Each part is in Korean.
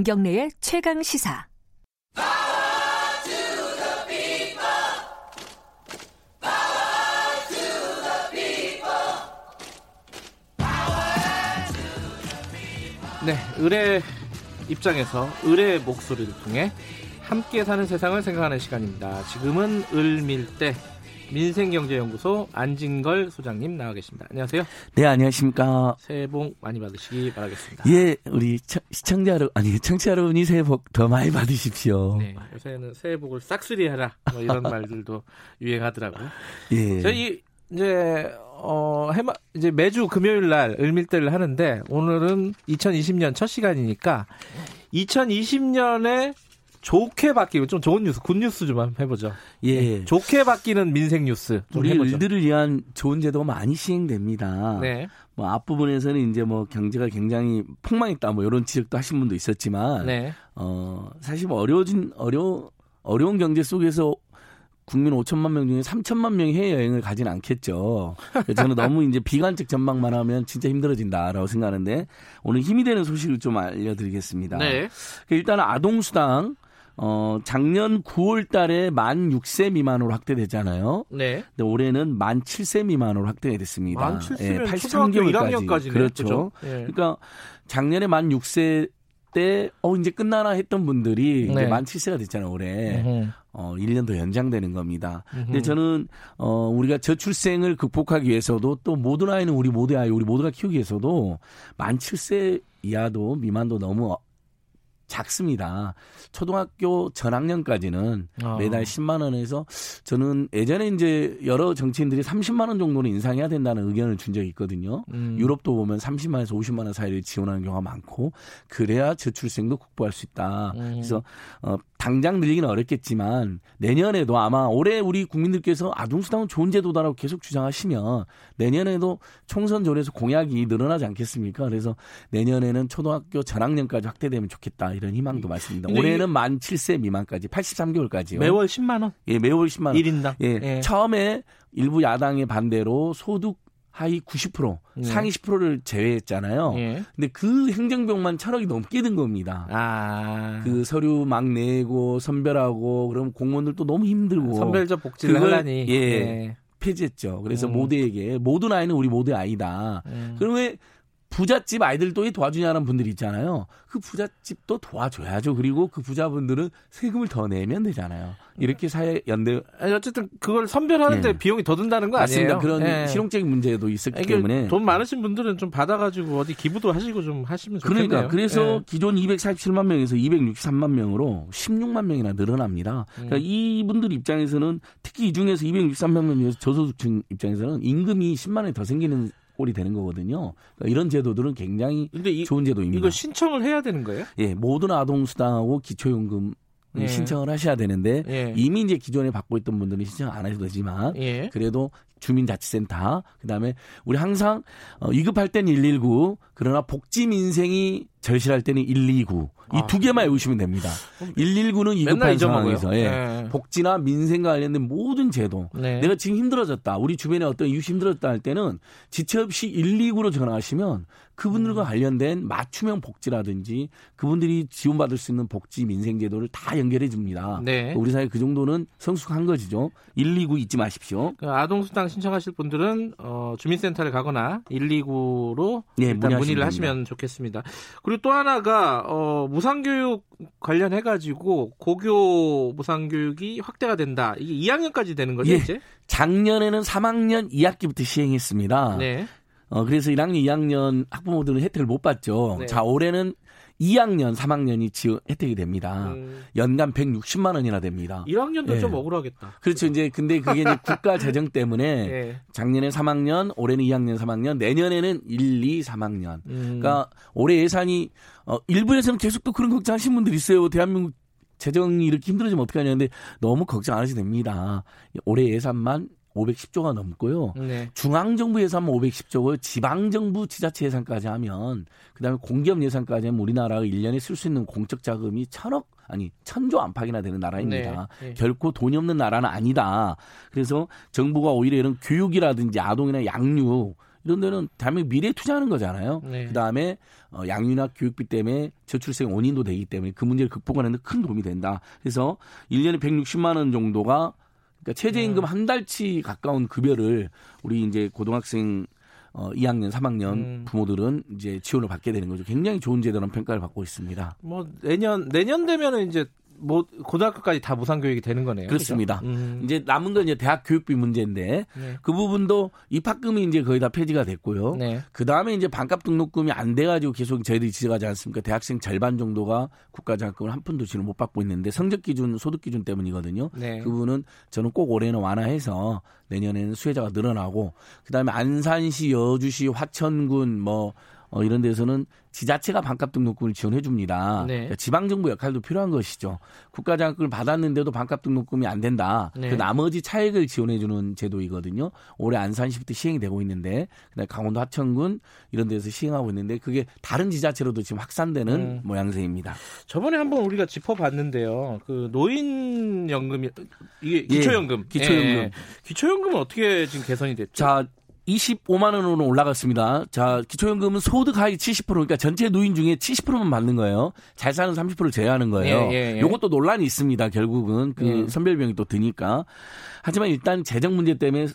김경래의 최강 시사. 네, 의뢰 입장에서 의뢰의 목소리를 통해 함께 사는 세상을 생각하는 시간입니다. 지금은 을밀대 민생경제연구소 안진걸 소장님 나와 계십니다. 안녕하세요. 네, 안녕하십니까. 새해 복 많이 받으시기 바라겠습니다. 예, 우리 시청자 여러분, 아니, 청취자 여러분이 새해 복 더 많이 받으십시오. 네, 요새는 새해 복을 싹쓸이해라. 뭐 이런 말들도 유행하더라고요. 예. 저희 이제 어 해마 이제 매주 금요일 날 을밀대를 하는데 오늘은 2020년 첫 시간이니까 2020년에 좋게 바뀌고 좀 좋은 뉴스, good news 좀 해보죠. 예. 네, 좋게 바뀌는 민생 뉴스. 우리 해보죠. 을들을 위한 좋은 제도가 많이 시행됩니다. 네. 뭐 앞부분에서는 이제 뭐 경제가 굉장히 폭망했다 뭐 이런 지적도 하신 분도 있었지만, 네. 어 사실 뭐 어려워진 어려 어려운 경제 속에서 국민 5천만 명 중에 3천만 명이 해외여행을 가진 않겠죠. 저는 너무 이제 비관적 전망만 하면 진짜 힘들어진다라고 생각하는데 오늘 힘이 되는 소식을 좀 알려드리겠습니다. 네. 일단 아동수당 어, 작년 9월 달에 만 6세 미만으로 확대됐잖아요. 네. 근데 올해는 만 7세 미만으로 확대가 됐습니다. 만 7세면 예, 83개월까지. 그렇죠. 네. 그러니까 작년에 만 6세 때, 어, 이제 끝나나 했던 분들이 네. 이제 만 7세가 됐잖아요, 올해. 으흠. 어, 1년 더 연장되는 겁니다. 으흠. 근데 저는, 어, 우리가 저출생을 극복하기 위해서도 또 모든 아이는 우리 모두의 아이, 우리 모두가 키우기 위해서도 만 7세 이하도 미만도 너무 작습니다. 초등학교 전학년까지는 어. 매달 10만 원에서 저는 예전에 이제 여러 정치인들이 30만 원 정도는 인상해야 된다는 의견을 준 적이 있거든요. 음. 유럽도 보면 30만에서 50만 원 사이를 지원하는 경우가 많고 그래야 저출생도 극복할 수 있다. 음. 그래서 어, 당장 늘리기는 어렵겠지만 내년에도 아마 올해 우리 국민들께서 아동수당은 좋은 제도다라고 계속 주장하시면 내년에도 총선 조례에서 공약이 늘어나지 않겠습니까? 그래서 내년에는 초등학교 전학년까지 확대되면 좋겠다 이런 희망도 많습니다. 올해는 만 7세 미만까지 83개월까지요. 매월 10만 원? 예, 매월 10만 원. 1인당. 예. 예. 처음에 일부 야당의 반대로 소득 하위 90% 네. 상위 10%를 제외했잖아요. 네. 근데 그 행정병만 천억이 넘게 든 겁니다. 아. 그 서류 막 내고 선별하고 그럼 공무원들도 너무 힘들고 선별적 복지를 하려니 예. 네. 폐지했죠. 그래서 음. 모두에게 모든 아이는 우리 모두의 아이다. 음. 그럼 왜 부잣집 아이들도 도와주냐는 분들이 있잖아요. 그 부잣집도 도와줘야죠. 그리고 그 부자분들은 세금을 더 내면 되잖아요. 이렇게 사회 연대 아니 어쨌든 그걸 선별하는데 네. 비용이 더 든다는 거 맞습니다. 아니에요? 그런 네. 실용적인 문제도 있었기 때문에 돈 많으신 분들은 좀 받아가지고 어디 기부도 하시고 좀 하시면 좋겠네요. 그러니까 그래서 네. 기존 247만 명에서 263만 명으로 16만 명이나 늘어납니다. 그러니까 음. 이분들 입장에서는 특히 이 중에서 263만 명에서 저소득층 입장에서는 임금이 10만 원이 더 생기는 꼴이 되는 거거든요. 그러니까 이런 제도들은 굉장히 이, 좋은 제도입니다. 이거 신청을 해야 되는 거예요? 예, 모든 아동 수당하고 기초연금 예. 신청을 하셔야 되는데 예. 이미 이제 기존에 받고 있던 분들은 신청 안 해도 되지만 예. 그래도 주민자치센터 그다음에 우리 항상 어, 위급할 때는 119 그러나 복지 민생이 절실할 때는 129 이두 아, 개만 외우시면 됩니다. 119는 위급한 상황에서 예. 네. 복지나 민생과 관련된 모든 제도. 네. 내가 지금 힘들어졌다. 우리 주변에 어떤 이웃이 힘들었다 할 때는 지체 없이 129로 전화하시면 그분들과 음. 관련된 맞춤형 복지라든지 그분들이 지원받을 수 있는 복지 민생 제도를 다 연결해 줍니다. 네. 우리 사회 그 정도는 성숙한 거지죠. 129 잊지 마십시오. 그 아동 수당 신청하실 분들은 어, 주민센터를 가거나 129로 네, 일단 문의를 하시면 좋겠습니다. 그리고 또 하나가 어, 무상교육 관련해 가지고 고교 무상교육이 확대가 된다. 이게 2학년까지 되는 거죠, 예. 이제? 작년에는 3학년 2학기부터 시행했습니다. 네. 어, 그래서 1학년, 2학년 학부모들은 혜택을 못 받죠. 네. 자, 올해는 2학년, 3학년이 지원 혜택이 됩니다. 음. 연간 160만 원이나 됩니다. 1학년도 네. 좀 억울하겠다. 그렇죠. 이제 근데 그게 이제 국가 재정 때문에 네. 작년에 3학년, 올해는 2학년, 3학년, 내년에는 1, 2, 3학년. 음. 그러니까 올해 예산이 어 일부에서는 계속 또 그런 걱정하시는 분들이 있어요. 대한민국 재정이 이렇게 힘들어지면 어떡하냐 는데 너무 걱정 안 하셔도 됩니다. 올해 예산만 510조가 넘고요. 네. 중앙정부 예산만 510조고 지방정부 지자체 예산까지 하면 그다음에 공기업 예산까지 하면 우리나라가 1년에 쓸 수 있는 공적 자금이 천억 아니 천조 안팎이나 되는 나라입니다. 네. 네. 결코 돈이 없는 나라는 아니다. 그래서 정부가 오히려 이런 교육이라든지 아동이나 양육 이런 데는 대한민국 미래에 투자하는 거잖아요. 네. 그다음에 어, 양육이나 교육비 때문에 저출생 원인도 되기 때문에 그 문제를 극복하는 데 큰 도움이 된다. 그래서 1년에 160만 원 정도가 그러니까 최저임금 음. 한 달치 가까운 급여를 우리 이제 고등학생 어 2학년, 3학년 음. 부모들은 이제 지원을 받게 되는 거죠. 굉장히 좋은 제도라는 평가를 받고 있습니다. 뭐 내년 내년 되면은 이제 뭐 고등학교까지 다 무상 교육이 되는 거네요. 그렇습니다. 음. 이제 남은 건 이제 대학 교육비 문제인데 네. 그 부분도 입학금이 이제 거의 다 폐지가 됐고요. 네. 그 다음에 이제 반값 등록금이 안 돼가지고 계속 저희들이 지적하지 않습니까? 대학생 절반 정도가 국가장학금을 한 푼도 지금 못 받고 있는데 성적 기준, 소득 기준 때문이거든요. 네. 그 부분은 저는 꼭 올해는 완화해서 내년에는 수혜자가 늘어나고 그 다음에 안산시, 여주시, 화천군 뭐 어, 이런 데서는 지자체가 반값 등록금을 지원해 줍니다. 네. 그러니까 지방 정부 역할도 필요한 것이죠. 국가 장학금을 받았는데도 반값 등록금이 안 된다. 네. 그 나머지 차액을 지원해 주는 제도이거든요. 올해 안산시부터 시행이 되고 있는데 그다음에 강원도 하천군 이런 데서 시행하고 있는데 그게 다른 지자체로도 지금 확산되는 음. 모양새입니다. 저번에 한번 우리가 짚어봤는데요. 그 노인 연금이 이게 예, 기초연금, 예, 기초연금, 예. 기초연금은 어떻게 지금 개선이 됐죠? 자 25만 원으로 올라갔습니다. 자, 기초연금은 소득 하위 70% 그러니까 전체 노인 중에 70%만 받는 거예요. 잘 사는 30%를 제외하는 거예요. 예, 예, 예. 요것도 논란이 있습니다. 결국은 그 예. 선별병이 또 드니까. 하지만 일단 재정 문제 때문에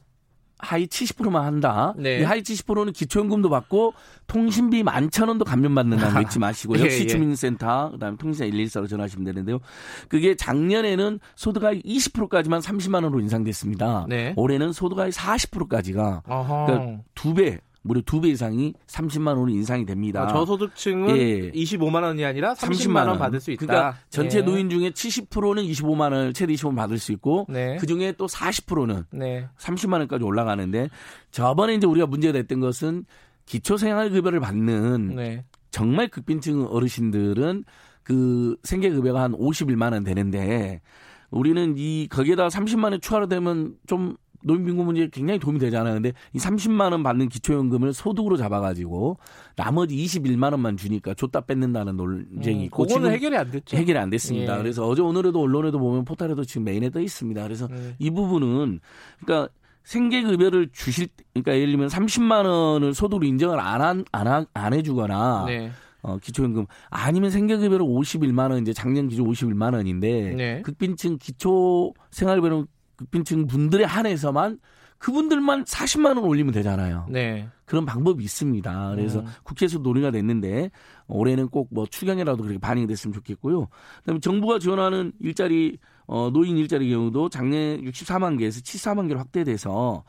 하위 70%만 한다. 네. 이 하위 70%는 기초연금도 받고 통신비 만천 원도 감면받는다는 거 잊지 마시고 역시 예, 예. 주민센터 그다음에 통신사 114로 전화하시면 되는데요. 그게 작년에는 소득하위 20%까지만 30만 원으로 인상됐습니다. 네. 올해는 소득하위 40%까지가 그러니까 두 배. 무려 두 배 이상이 30만 원으로 인상이 됩니다. 아, 저소득층은 예. 25만 원이 아니라 30만, 30만 원 받을 수 있다. 그러니까 전체 예. 노인 중에 70%는 25만 원을 최대 25만 원 받을 수 있고 네. 그 중에 또 40%는 네. 30만 원까지 올라가는데 저번에 이제 우리가 문제가 됐던 것은 기초생활급여를 받는 네. 정말 극빈층 어르신들은 그 생계급여가 한 51만 원 되는데 우리는 이 거기에다 30만 원 추가로 되면 좀 노인빈부 문제에 굉장히 도움이 되잖아요. 근데 이 30만 원 받는 기초연금을 소득으로 잡아가지고 나머지 21만 원만 주니까 줬다 뺏는다는 논쟁이 음, 있고 그거는 해결이 안 됐죠. 해결이 안 됐습니다. 예. 그래서 어제 오늘에도 언론에도 보면 포탈에도 지금 메인에 떠 있습니다. 그래서 예. 이 부분은 그러니까 생계급여를 주실 그러니까 예를 들면 30만 원을 소득으로 인정을 안안안 해주거나 네. 어, 기초연금 아니면 생계급여를 51만 원 이제 작년 기준 51만 원인데 네. 극빈층 기초 생활비는 극빈층 분들에 한해서만 그분들만 40만 원 올리면 되잖아요. 네. 그런 방법이 있습니다. 그래서 음. 국회에서 논의가 됐는데 올해는 꼭 뭐 추경이라도 그렇게 반영이 됐으면 좋겠고요. 그다음에 정부가 지원하는 일자리 어 노인 일자리 경우도 작년 64만 개에서 74만 개로 확대돼서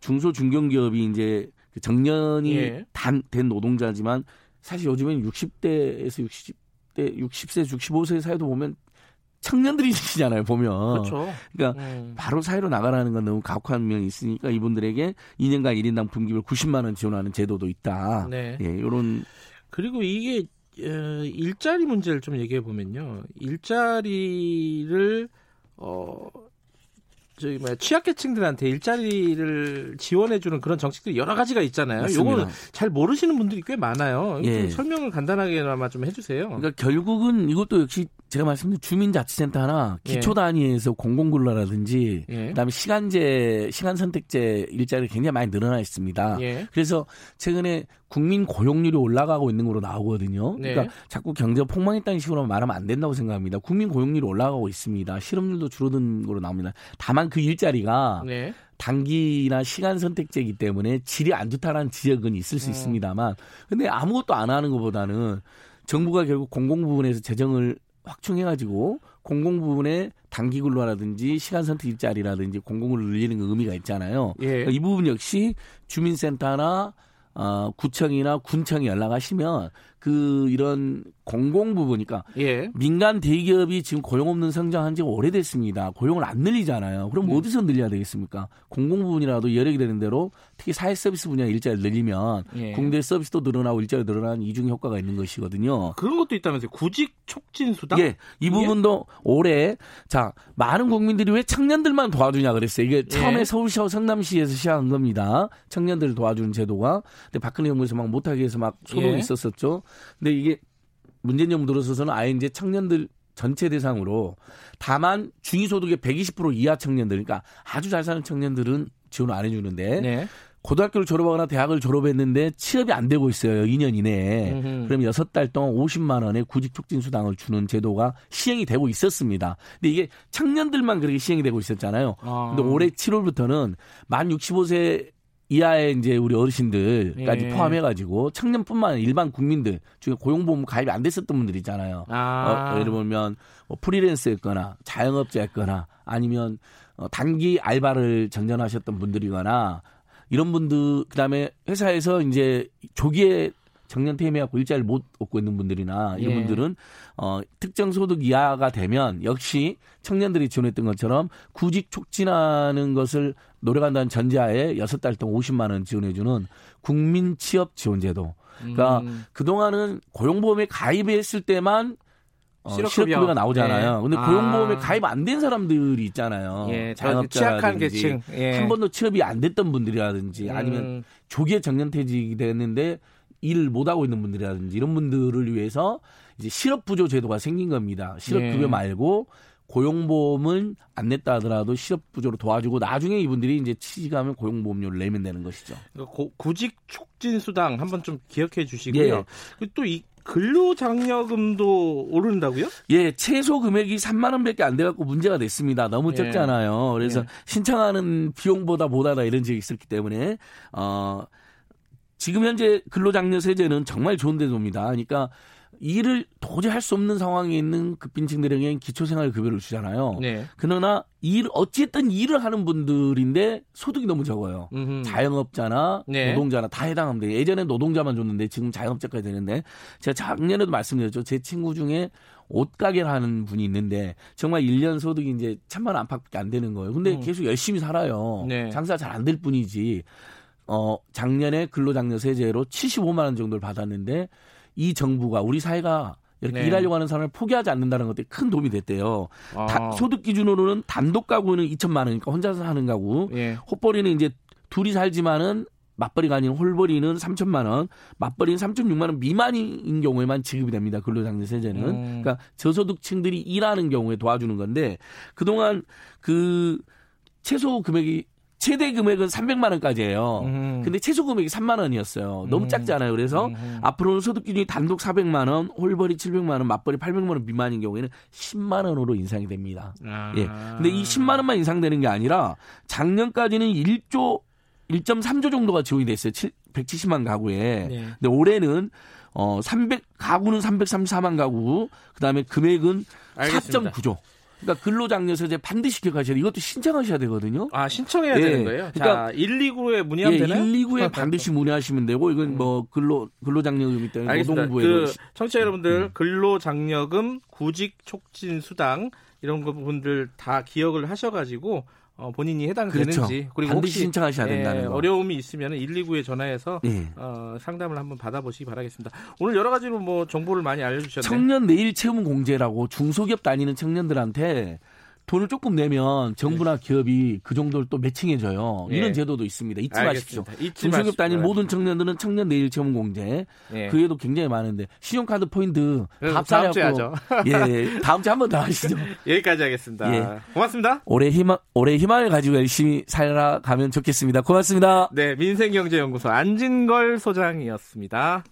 중소 중견 기업이 이제 그 정년이 예. 단 된 노동자지만 사실 요즘엔 60대에서 60대 60세 65세 사이도 보면 청년들이시잖아요 보면. 그렇죠. 그러니까 음. 바로 사회로 나가라는 건 너무 가혹한 면이 있으니까 이분들에게 2년간 1인당 분기별 90만 원 지원하는 제도도 있다. 네. 예, 요런 그리고 이게 어, 일자리 문제를 좀 얘기해 보면요. 일자리를 어 저기 뭐야 취약계층들한테 일자리를 지원해주는 그런 정책들이 여러 가지가 있잖아요. 요거는 잘 모르시는 분들이 꽤 많아요. 예. 설명을 간단하게나마 좀 해주세요. 그러니까 결국은 이것도 역시 제가 말씀드린 주민자치센터 하나 기초 예. 단위에서 공공근로라든지 예. 그다음에 시간제 시간 선택제 일자리가 굉장히 많이 늘어나 있습니다. 예. 그래서 최근에 국민 고용률이 올라가고 있는 걸로 나오거든요. 네. 그러니까 자꾸 경제가 폭망했다는 식으로 말하면 안 된다고 생각합니다. 국민 고용률이 올라가고 있습니다. 실업률도 줄어든 걸로 나옵니다. 다만 그 일자리가 네. 단기나 시간 선택제이기 때문에 질이 안 좋다라는 지적은 있을 수 음. 있습니다만 근데 아무것도 안 하는 것보다는 정부가 결국 공공 부분에서 재정을 확충해가지고 공공 부분에 단기 근로라든지 시간 선택 일자리라든지 공공을 늘리는 의미가 있잖아요. 예. 그러니까 이 부분 역시 주민센터나 어, 구청이나 군청에 연락하시면 그 이런 공공 부분이니까 예. 민간 대기업이 지금 고용 없는 성장한 지가 오래됐습니다. 고용을 안 늘리잖아요. 그럼 음. 어디서 늘려야 되겠습니까? 공공 부분이라도 여력이 되는 대로 특히 사회 서비스 분야 일자리 늘리면 예. 공대 서비스도 늘어나고 일자리 늘어나는 이중 효과가 있는 것이거든요. 그런 것도 있다면서요. 구직 촉진 수당? 예. 이 부분도 올해 자 많은 국민들이 왜 청년들만 도와주냐 그랬어요. 이게 예. 처음에 서울시와 성남시에서 시작한 겁니다. 청년들을 도와주는 제도가. 근데 박근혜 정부에서 막 못하게 해서 막 소동이 예. 있었었죠. 근데 이게 문재인 정부 들어서서는 아예 이제 청년들 전체 대상으로 다만 중위소득의 120% 이하 청년들, 그러니까 아주 잘 사는 청년들은 지원 안 해주는데 네. 고등학교를 졸업하거나 대학을 졸업했는데 취업이 안 되고 있어요. 2년 이내에. 음흠. 그럼 6달 동안 50만 원의 구직 촉진 수당을 주는 제도가 시행이 되고 있었습니다. 근데 이게 청년들만 그렇게 시행이 되고 있었잖아요. 아. 근데 올해 7월부터는 만 65세 이하의 이제 우리 어르신들까지 예. 포함해가지고 청년뿐만 아니라 일반 국민들 중에 고용보험 가입이 안 됐었던 분들 있잖아요. 아. 어, 예를 들면 뭐 프리랜서였거나 자영업자였거나 아니면 어, 단기 알바를 전전하셨던 분들이거나 이런 분들 그다음에 회사에서 이제 조기에 정년 퇴임해갖고 일자리를 못 얻고 있는 분들이나 이런 예. 분들은 어 특정 소득 이하가 되면 역시 청년들이 지원했던 것처럼 구직 촉진하는 것을 노력한다는 전제하에 여섯 달 동안 50만 원 지원해주는 국민 취업 지원제도. 그러니까 음. 그 동안은 고용보험에 가입했을 때만 어, 실업급여가 나오잖아요. 네. 근데 아. 고용보험에 가입 안 된 사람들이 있잖아요. 예, 취약한 계층. 예. 한 번도 취업이 안 됐던 분들이라든지 아니면 음. 조기에 정년퇴직이 됐는데 일을 못 하고 있는 분들이라든지 이런 분들을 위해서 이제 실업부조 제도가 생긴 겁니다. 실업급여 예. 말고 고용보험을 안 냈다 하더라도 실업부조로 도와주고 나중에 이분들이 이제 취직하면 고용보험료를 내면 되는 것이죠. 그러니까 고, 구직 촉진 수당 한번 좀 기억해 주시고요. 예. 또이 근로장려금도 오른다고요? 예, 최소 금액이 3만 원밖에 안 돼갖고 문제가 됐습니다. 너무 예. 적잖아요. 그래서 예. 신청하는 비용보다 못하다 이런 적이 있었기 때문에 어 지금 현재 근로장려 세제는 정말 좋은 제도입니다. 그러니까 일을 도저히 할 수 없는 상황에 있는 급빈층들에게 기초생활급여를 주잖아요. 네. 그러나 일 어쨌든 일을 하는 분들인데 소득이 너무 적어요. 음흠. 자영업자나 네. 노동자나 다 돼요. 예전에 노동자만 줬는데 지금 자영업자까지 되는데 제가 작년에도 말씀드렸죠. 제 친구 중에 옷가게를 하는 분이 있는데 정말 1년 소득이 이제 천만 원 안팎밖에 안 되는 거예요. 근데 음. 계속 열심히 살아요. 네. 장사 잘 안 될 뿐이지. 어, 작년에 근로장려 세제로 75만 원 정도를 받았는데 이 정부가 우리 사회가 이렇게 네. 일하려고 하는 사람을 포기하지 않는다는 것들이 큰 도움이 됐대요. 아. 다, 소득 기준으로는 단독 가구는 2천만 원이니까 혼자서 사는 가구. 예. 홑벌이는 이제 둘이 살지만은 맞벌이가 아닌 홑벌이는 3천만 원, 맞벌이는 3.6만 원 미만인 경우에만 지급이 됩니다. 근로장려 세제는. 음. 그러니까 저소득층들이 일하는 경우에 도와주는 건데 그동안 그 최소 금액이 최대 금액은 300만 원까지예요. 음. 근데 최소 금액이 3만 원이었어요. 너무 음. 작잖아요. 그래서 음. 앞으로는 소득 기준이 단독 400만 원, 홑벌이 700만 원, 맞벌이 800만 원 미만인 경우에는 10만 원으로 인상이 됩니다. 아. 예. 근데 이 10만 원만 인상되는 게 아니라 작년까지는 1조 1.3조 정도가 지원이 됐어요. 7, 170만 가구에. 네. 근데 올해는 어 300 가구는 334만 가구. 그다음에 금액은 알겠습니다. 4.9조. 그러니까 근로장려세제 반드시 기억하셔야 돼요. 이것도 신청하셔야 되거든요. 아, 신청해야 예. 되는 거예요? 그러니까 자, 129에 문의하면 예, 되나요? 129에 반드시 문의하시면 되고 이건 뭐 근로 근로장려금이 때문에 노동부에 그 청취자 여러분들 음. 근로장려금 구직 촉진 수당 이런 부분들 다 기억을 하셔 가지고 어, 본인이 해당되는지 그렇죠. 그리고 혹시 신청하셔야 된다는 예, 거. 어려움이 있으면 129에 전화해서 예. 어, 상담을 한번 받아보시기 바라겠습니다. 오늘 여러 가지로 뭐 정보를 많이 알려주셨네요. 청년 내일 채용 공제라고 중소기업 다니는 청년들한테 돈을 조금 내면 정부나 네. 기업이 그 정도를 또 매칭해줘요. 네. 이런 제도도 있습니다. 잊지 알겠습니다. 마십시오. 잊지 중소기업 다니는 모든 청년들은 청년 내일 체험 공제. 네. 그 외에도 굉장히 많은데 신용카드 포인트 밥 사려고 예, 다음 주에 한 번 더 하시죠. 여기까지 하겠습니다. 예. 고맙습니다. 올해 희망 올해 희망을 가지고 열심히 살아가면 좋겠습니다. 고맙습니다. 네, 민생경제연구소 안진걸 소장이었습니다.